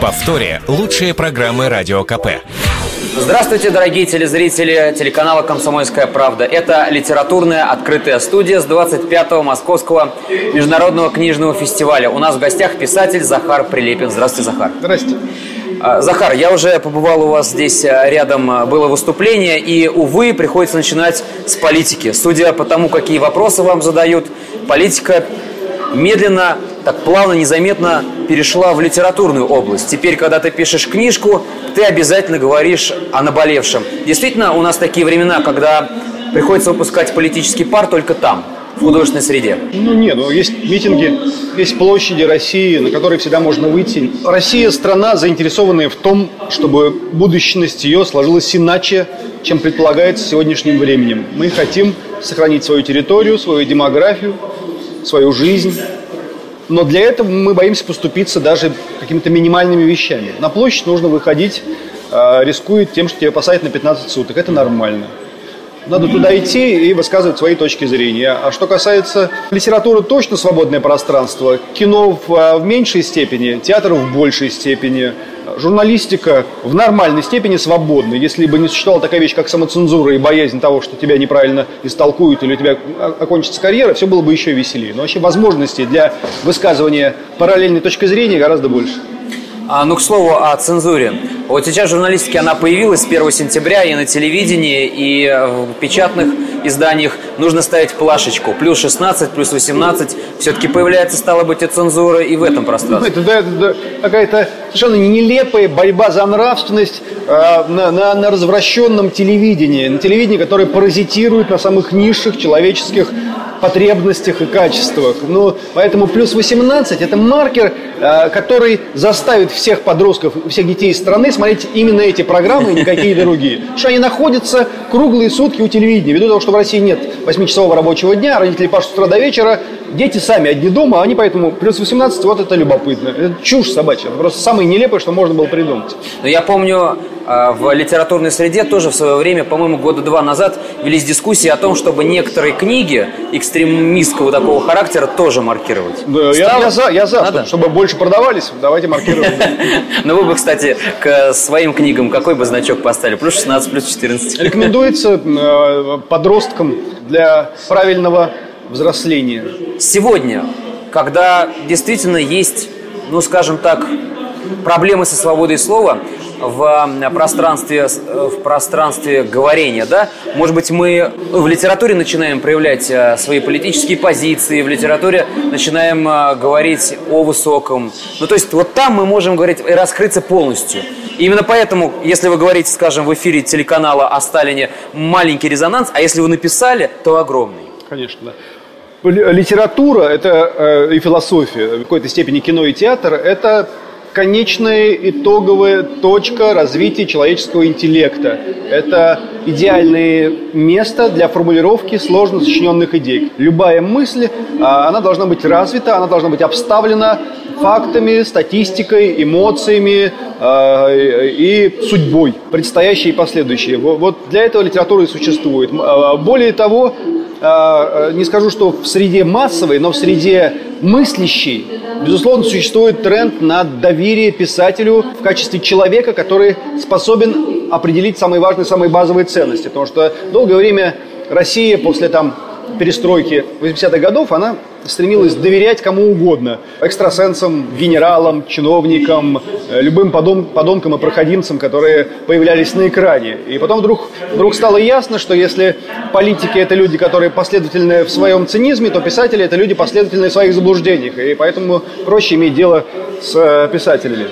повторе лучшие программы Радио КП. Здравствуйте, дорогие телезрители телеканала «Комсомольская правда». Это литературная открытая студия с 25-го Московского международного книжного фестиваля. У нас в гостях писатель Захар Прилепин. Здравствуйте, Захар. Здрасте. А, Захар, я уже побывал у вас здесь а, рядом, а, было выступление, и, увы, приходится начинать с политики. Судя по тому, какие вопросы вам задают, политика медленно, так плавно, незаметно перешла в литературную область. Теперь, когда ты пишешь книжку, ты обязательно говоришь о наболевшем. Действительно, у нас такие времена, когда приходится выпускать политический пар только там, в художественной среде. Ну нет, ну есть митинги, есть площади России, на которые всегда можно выйти. Россия – страна, заинтересованная в том, чтобы будущность ее сложилась иначе, чем предполагается сегодняшним временем. Мы хотим сохранить свою территорию, свою демографию, свою жизнь. Но для этого мы боимся поступиться даже какими-то минимальными вещами. На площадь нужно выходить, э, рискует тем, что тебя посадят на 15 суток. Это нормально. Надо туда идти и высказывать свои точки зрения. А что касается литературы, точно свободное пространство. Кино в, э, в меньшей степени, театр в большей степени. Журналистика в нормальной степени свободна. Если бы не существовала такая вещь, как самоцензура и боязнь того, что тебя неправильно истолкуют или у тебя окончится карьера, все было бы еще веселее. Но вообще возможностей для высказывания параллельной точки зрения гораздо больше. А, ну, к слову о цензуре. Вот сейчас в журналистике она появилась с 1 сентября и на телевидении, и в печатных изданиях нужно ставить плашечку. Плюс 16, плюс 18. Все-таки появляется, стало быть, и цензура и в этом пространстве. Ну, это, это да, какая-то совершенно нелепая борьба за нравственность э, на, на, на развращенном телевидении. На телевидении, которое паразитирует на самых низших человеческих потребностях и качествах. Ну, поэтому плюс 18 – это маркер, э, который заставит всех подростков, всех детей страны смотреть именно эти программы и никакие другие. Потому что они находятся круглые сутки у телевидения. Ввиду того, что в России нет 8-часового рабочего дня, родители пашут с утра до вечера, дети сами одни дома, они поэтому плюс 18, вот это любопытно. Это чушь собачья. Это просто самое нелепое, что можно было придумать. Но я помню, в литературной среде тоже в свое время, по-моему, года два назад велись дискуссии о том, чтобы некоторые книги экстремистского такого характера тоже маркировать. Да, я, я за, я за чтобы, чтобы больше продавались, давайте маркировать. Но вы бы, кстати, к своим книгам какой бы значок поставили? Плюс 16, плюс 14? Рекомендуется э, подросткам для правильного взросления. Сегодня, когда действительно есть, ну, скажем так, проблемы со свободой слова в пространстве, в пространстве говорения, да? Может быть, мы в литературе начинаем проявлять э, свои политические позиции, в литературе начинаем э, говорить о высоком. Ну, то есть, вот там мы можем говорить и раскрыться полностью. И именно поэтому, если вы говорите, скажем, в эфире телеканала о Сталине маленький резонанс, а если вы написали, то огромный. Конечно. Литература это, э, и философия, в какой-то степени кино и театр – это конечная итоговая точка развития человеческого интеллекта. Это идеальное место для формулировки сложно сочиненных идей. Любая мысль, а, она должна быть развита, она должна быть обставлена фактами, статистикой, эмоциями э, и судьбой, предстоящей и последующей. Вот для этого литература и существует. А, более того, а, не скажу, что в среде массовой, но в среде мыслящей, безусловно, существует тренд на доверие писателю в качестве человека, который способен определить самые важные, самые базовые ценности. Потому что долгое время Россия после там, перестройки 80-х годов, она стремилась доверять кому угодно. Экстрасенсам, генералам, чиновникам, э, любым подом, подонкам и проходимцам, которые появлялись на экране. И потом вдруг, вдруг стало ясно, что если политики – это люди, которые последовательны в своем цинизме, то писатели – это люди, последовательные в своих заблуждениях. И поэтому проще иметь дело с э, писателями.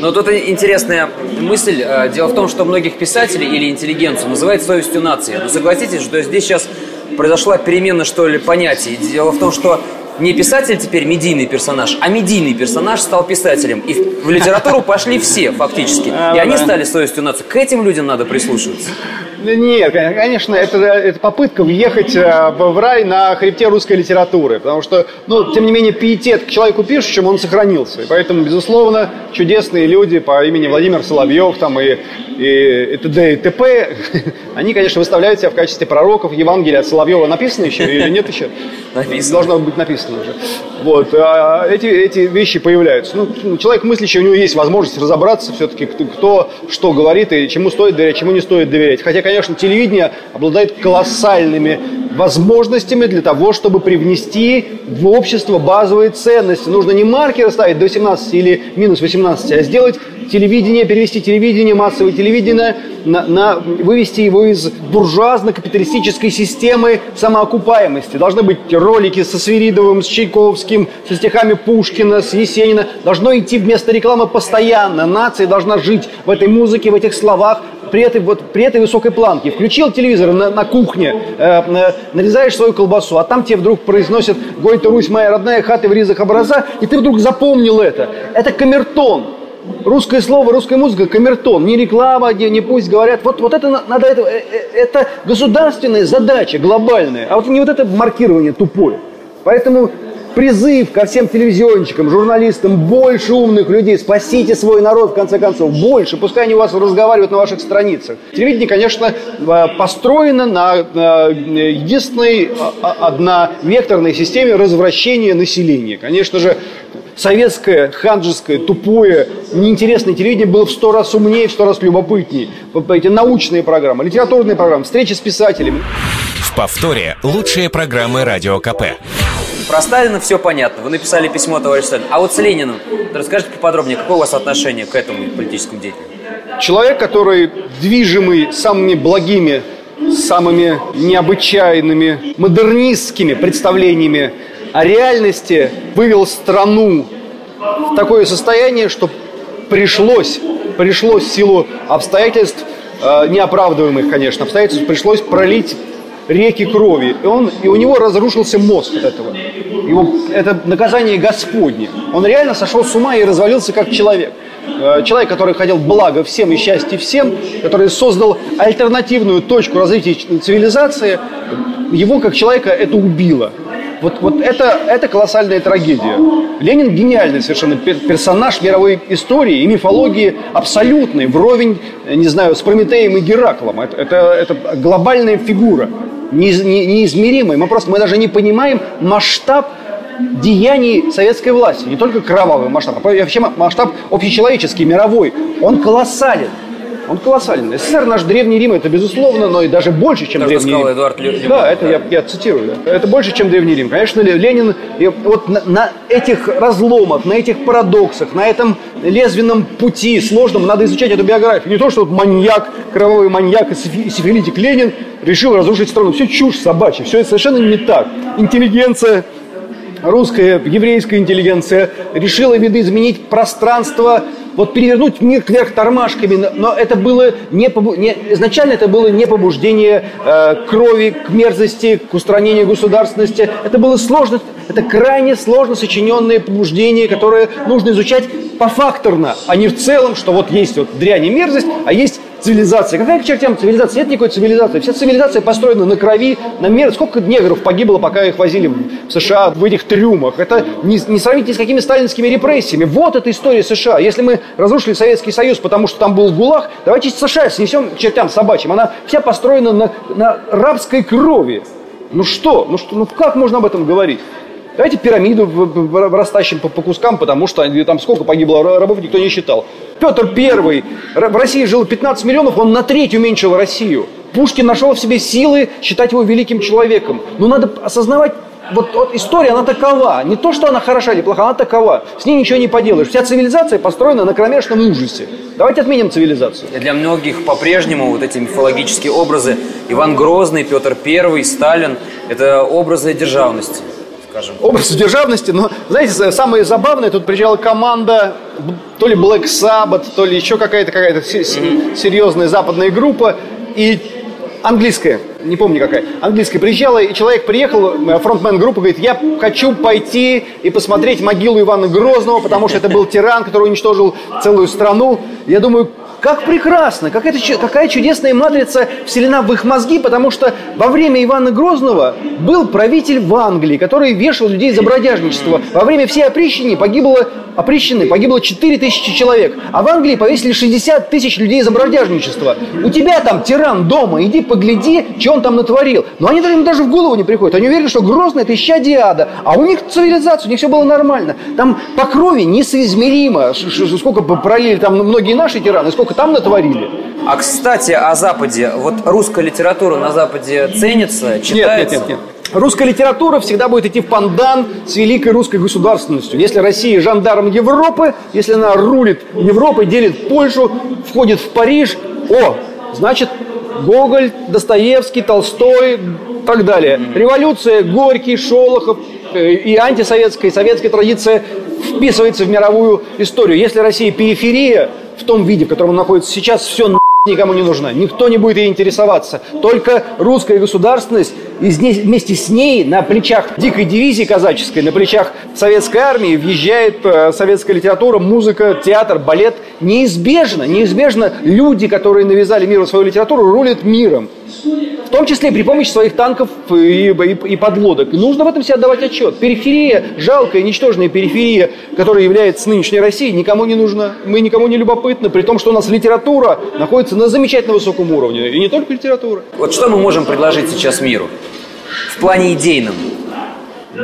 Но тут интересная мысль. Э, дело в том, что многих писателей или интеллигенцию называют совестью нации. Но согласитесь, что здесь сейчас произошла перемена, что ли, понятий. Дело в том, что не писатель теперь медийный персонаж, а медийный персонаж стал писателем. И в литературу пошли все, фактически. И они стали совестью нации. К этим людям надо прислушиваться. Нет, конечно, это, это попытка въехать э, в рай на хребте русской литературы, потому что, ну, тем не менее, пиетет к человеку пишущему, он сохранился. И поэтому, безусловно, чудесные люди по имени Владимир Соловьев там, и, и, и т.д. и т.п., они, конечно, выставляют себя в качестве пророков. Евангелие от Соловьева написано еще или нет еще? Написано. Должно быть написано уже. Вот. А эти, эти вещи появляются. Ну, человек мыслящий, у него есть возможность разобраться все-таки, кто, кто что говорит и чему стоит доверять, чему не стоит доверять. Хотя, конечно, телевидение обладает колоссальными возможностями для того, чтобы привнести в общество базовые ценности. Нужно не маркеры ставить до 18 или минус 18, а сделать телевидение, перевести телевидение, массовое телевидение, на, на, вывести его из буржуазно-капиталистической системы самоокупаемости. Должны быть ролики со Свиридовым, с Чайковским, со стихами Пушкина, с Есенина. Должно идти вместо рекламы постоянно. Нация должна жить в этой музыке, в этих словах, при этой, вот, при этой высокой планке. Включил телевизор на, на кухне, э, э, нарезаешь свою колбасу, а там тебе вдруг произносят «Гой ты, Русь моя родная, хаты в ризах образа», и ты вдруг запомнил это. Это камертон. Русское слово, русская музыка, камертон, не реклама, где не пусть говорят. Вот, вот это надо, это, э, э, это государственная задача глобальная, а вот не вот это маркирование тупое. Поэтому призыв ко всем телевизионщикам, журналистам, больше умных людей, спасите свой народ, в конце концов, больше, пускай они у вас разговаривают на ваших страницах. Телевидение, конечно, э, построено на единственной одновекторной системе развращения населения. Конечно же, советское, ханжеское, тупое, неинтересное телевидение было в сто раз умнее, в сто раз любопытнее. Эти научные программы, литературные программы, встречи с писателями. В повторе лучшие программы Радио КП. Про Сталина все понятно. Вы написали письмо товарищу Сталину. А вот с Лениным, расскажите поподробнее, какое у вас отношение к этому политическому деятелю? Человек, который движимый самыми благими, самыми необычайными, модернистскими представлениями о реальности вывел страну в такое состояние, что пришлось, пришлось в силу обстоятельств, э, неоправдываемых, конечно, обстоятельств, пришлось пролить реки крови. И, он, и у него разрушился мозг от этого. Его, это наказание Господне. Он реально сошел с ума и развалился как человек. Э, человек, который хотел блага всем и счастья всем, который создал альтернативную точку развития цивилизации, его как человека это убило. Вот, вот это, это колоссальная трагедия. Ленин гениальный совершенно персонаж мировой истории и мифологии абсолютный, вровень, не знаю, с Прометеем и Гераклом. Это, это, это глобальная фигура, неиз, не, неизмеримая. Мы просто мы даже не понимаем масштаб деяний советской власти. Не только кровавый масштаб, а вообще масштаб общечеловеческий, мировой. Он колоссален. Он колоссальный. СССР наш Древний Рим, это безусловно, но и даже больше, чем Даже Древний сказал Рим. Эдуард Ле- Да, это я, я цитирую. да. Это больше, чем Древний Рим. Конечно, Ле- Ленин и вот на, на этих разломах, на этих парадоксах, на этом лезвенном пути сложном надо изучать эту биографию. Не то, что вот маньяк, кровавый маньяк и сифи- сифилитик Ленин решил разрушить страну. Все чушь собачья, все это совершенно не так. Интеллигенция русская, еврейская интеллигенция решила видоизменить пространство, вот перевернуть мир кверх тормашками, но это было не, побу- не изначально это было не побуждение э, крови к мерзости, к устранению государственности. Это было сложно, это крайне сложно сочиненное побуждение, которое нужно изучать пофакторно, а не в целом, что вот есть вот дрянь и мерзость, а есть цивилизация. Какая к чертям цивилизация? Нет никакой цивилизации. Вся цивилизация построена на крови, на мер. Сколько негров погибло, пока их возили в США в этих трюмах? Это не, не сравнить ни с какими сталинскими репрессиями. Вот эта история США. Если мы разрушили Советский Союз, потому что там был ГУЛАГ, давайте США снесем к чертям собачьим. Она вся построена на, на рабской крови. Ну что? Ну что? Ну как можно об этом говорить? Давайте пирамиду растащим по, по кускам, потому что там сколько погибло ра- рабов, никто не считал. Петр Первый, в России жило 15 миллионов, он на треть уменьшил Россию. Пушкин нашел в себе силы считать его великим человеком. Но надо осознавать, вот, вот история, она такова. Не то, что она хороша или плоха, она такова. С ней ничего не поделаешь. Вся цивилизация построена на кромешном ужасе. Давайте отменим цивилизацию. Для многих по-прежнему вот эти мифологические образы Иван Грозный, Петр Первый, Сталин – это образы державности, скажем. образ державности, но, знаете, самое забавное, тут приезжала команда, то ли Black Sabbath, то ли еще какая-то какая-то се- се- серьезная западная группа, и английская, не помню какая, английская приезжала, и человек приехал, э, фронтмен группы, говорит, я хочу пойти и посмотреть могилу Ивана Грозного, потому что это был тиран, который уничтожил целую страну. Я думаю, как прекрасно, как это, какая чудесная матрица вселена в их мозги, потому что во время Ивана Грозного был правитель в Англии, который вешал людей за бродяжничество. Во время всей опрещения погибло, опрещены, погибло 4 тысячи человек, а в Англии повесили 60 тысяч людей за бродяжничество. У тебя там тиран дома, иди погляди, что он там натворил. Но они им даже в голову не приходят. Они уверены, что Грозный это ища ада. А у них цивилизация, у них все было нормально. Там по крови несоизмеримо, сколько пролили там многие наши тираны, сколько там натворили. А, кстати, о Западе. Вот русская литература на Западе ценится, читается? Нет, нет, нет. нет. Русская литература всегда будет идти в пандан с великой русской государственностью. Если Россия жандарм Европы, если она рулит Европой, делит Польшу, входит в Париж, о, значит, Гоголь, Достоевский, Толстой и так далее. Революция, Горький, Шолохов э, и антисоветская, и советская традиция вписывается в мировую историю. Если Россия периферия в том виде, в котором она находится сейчас, все никому не нужна. Никто не будет ей интересоваться. Только русская государственность и вместе с ней на плечах дикой дивизии казаческой, на плечах советской армии въезжает э, советская литература, музыка, театр, балет. Неизбежно, неизбежно люди, которые навязали миру свою литературу, рулят миром в том числе при помощи своих танков и, и, и подлодок. нужно в этом себе отдавать отчет. Периферия, жалкая, ничтожная периферия, которая является нынешней Россией, никому не нужна. Мы никому не любопытны, при том, что у нас литература находится на замечательно высоком уровне. И не только литература. Вот что мы можем предложить сейчас миру? В плане идейном.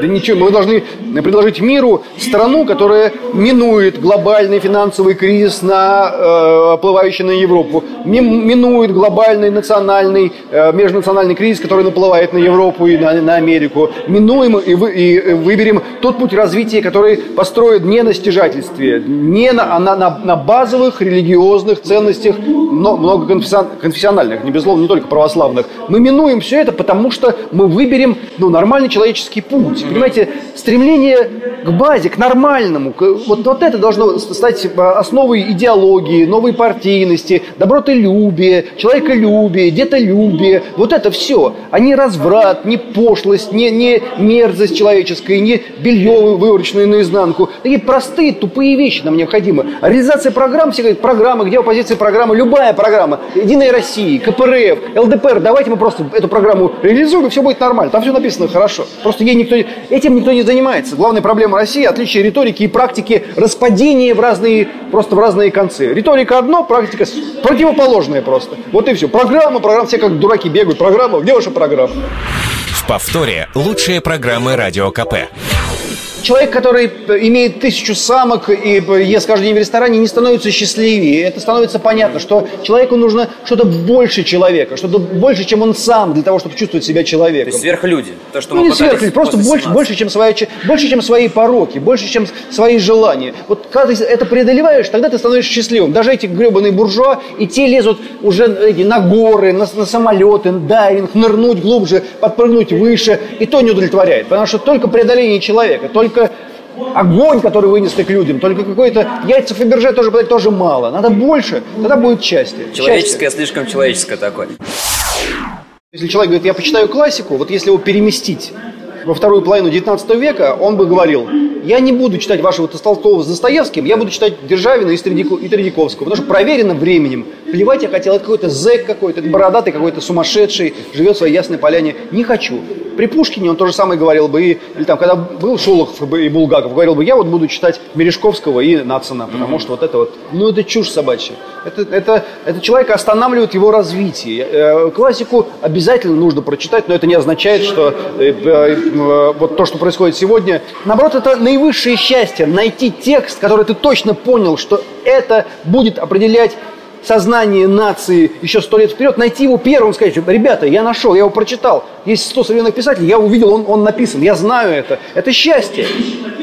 Да ничего, мы должны предложить миру страну, которая минует глобальный финансовый кризис, на, э, оплывающий на Европу, минует глобальный национальный, э, межнациональный кризис, который наплывает на Европу и на, на Америку. Минуем и, вы, и выберем тот путь развития, который построит не на стяжательстве, не на, а на, на, на базовых религиозных ценностях, но многоконфессиональных, не безусловно, не только православных. Мы минуем все это, потому что мы выберем ну, нормальный человеческий путь Понимаете, стремление к базе, к нормальному, к, вот, вот это должно стать э, основой идеологии, новой партийности, добротолюбия, человеколюбия, детолюбия. Вот это все. А не разврат, не пошлость, не, не мерзость человеческая, не белье вывороченное наизнанку. Такие простые, тупые вещи нам необходимы. А реализация программ, все говорят, программы, где оппозиция программы, любая программа, Единая Россия, КПРФ, ЛДПР, давайте мы просто эту программу реализуем, и все будет нормально. Там все написано хорошо. Просто ей никто Этим никто не занимается. Главная проблема России – отличие риторики и практики распадения в разные, просто в разные концы. Риторика одно, практика противоположная просто. Вот и все. Программа, программа, все как дураки бегают. Программа, где ваша программа? В повторе лучшие программы Радио КП. Человек, который имеет тысячу самок и ест каждый день в ресторане, не становится счастливее. Это становится понятно, что человеку нужно что-то больше человека, что-то больше, чем он сам, для того, чтобы чувствовать себя человеком. То есть сверхлюди. То, что ну, мы не сверхлюди, просто больше, больше, чем свои, больше, чем свои пороки, больше, чем свои желания. Вот когда ты это преодолеваешь, тогда ты становишься счастливым. Даже эти гребаные буржуа, и те лезут уже эти, на горы, на, на самолеты, на дайвинг, нырнуть глубже, подпрыгнуть выше, и то не удовлетворяет. Потому что только преодоление человека, только только огонь, который вынесли к людям, только какой-то яйца Фаберже тоже, тоже мало. Надо больше, тогда будет счастье. Человеческое, счастье. слишком человеческое такое. Если человек говорит, я почитаю классику, вот если его переместить во вторую половину 19 века, он бы говорил, я не буду читать вашего Толстого с Достоевским, я буду читать Державина и Тредяковского, потому что проверено временем. Плевать я хотел, это какой-то зэк какой-то, бородатый какой-то сумасшедший, живет в своей ясной поляне. Не хочу. При Пушкине он то же самое говорил бы, и, или там, когда был Шолохов и Булгаков, говорил бы, я вот буду читать Мережковского и Нацина, потому что вот это вот, ну это чушь собачья. Это, это, это человека останавливает его развитие. Э, классику обязательно нужно прочитать, но это не означает, что э, э, вот то, что происходит сегодня, наоборот, это наивысшее счастье, найти текст, который ты точно понял, что это будет определять сознание нации еще сто лет вперед, найти его первым, сказать, ребята, я нашел, я его прочитал. Есть сто современных писателей, я увидел, он, он написан, я знаю это. Это счастье.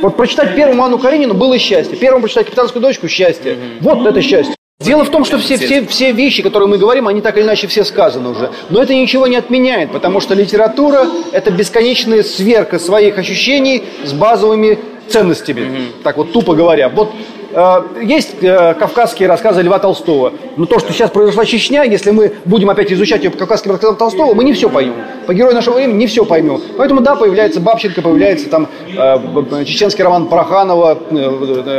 Вот прочитать первому Анну Каренину было счастье. Первому прочитать «Капитанскую дочку» – счастье. Вот это счастье. Дело в том, что все, все, все вещи, которые мы говорим, они так или иначе все сказаны уже. Но это ничего не отменяет, потому что литература – это бесконечная сверка своих ощущений с базовыми ценностями. Mm-hmm. Так вот, тупо говоря. Вот Э, есть э, кавказские рассказы Льва Толстого. Но то, что сейчас произошла Чечня, если мы будем опять изучать ее по кавказским рассказам Толстого, мы не все поймем. По герою нашего времени не все поймем. Поэтому, да, появляется Бабченко, появляется там э, чеченский роман Параханова,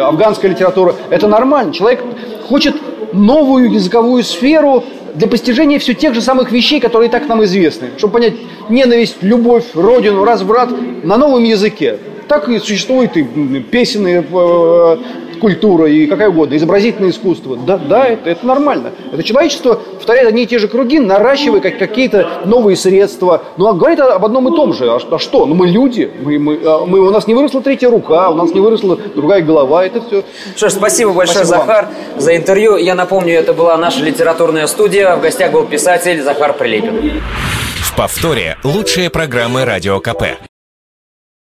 афганская литература. Это нормально. Человек хочет новую языковую сферу для постижения все тех же самых вещей, которые и так нам известны. Чтобы понять ненависть, любовь, родину, разврат на новом языке. Так и существует и песенные э, культура и какая угодно, изобразительное искусство. Да, да, это, это нормально. Это человечество повторяет одни и те же круги, наращивая как, какие-то новые средства. Ну, а говорит об одном и том же. А, а что? Ну, мы люди. Мы, мы, а, мы, у нас не выросла третья рука, у нас не выросла другая голова. Это все. Что ж, спасибо большое, Спасибо Захар, за интервью. Я напомню, это была наша литературная студия. В гостях был писатель Захар Прилепин. В повторе лучшие программы Радио КП.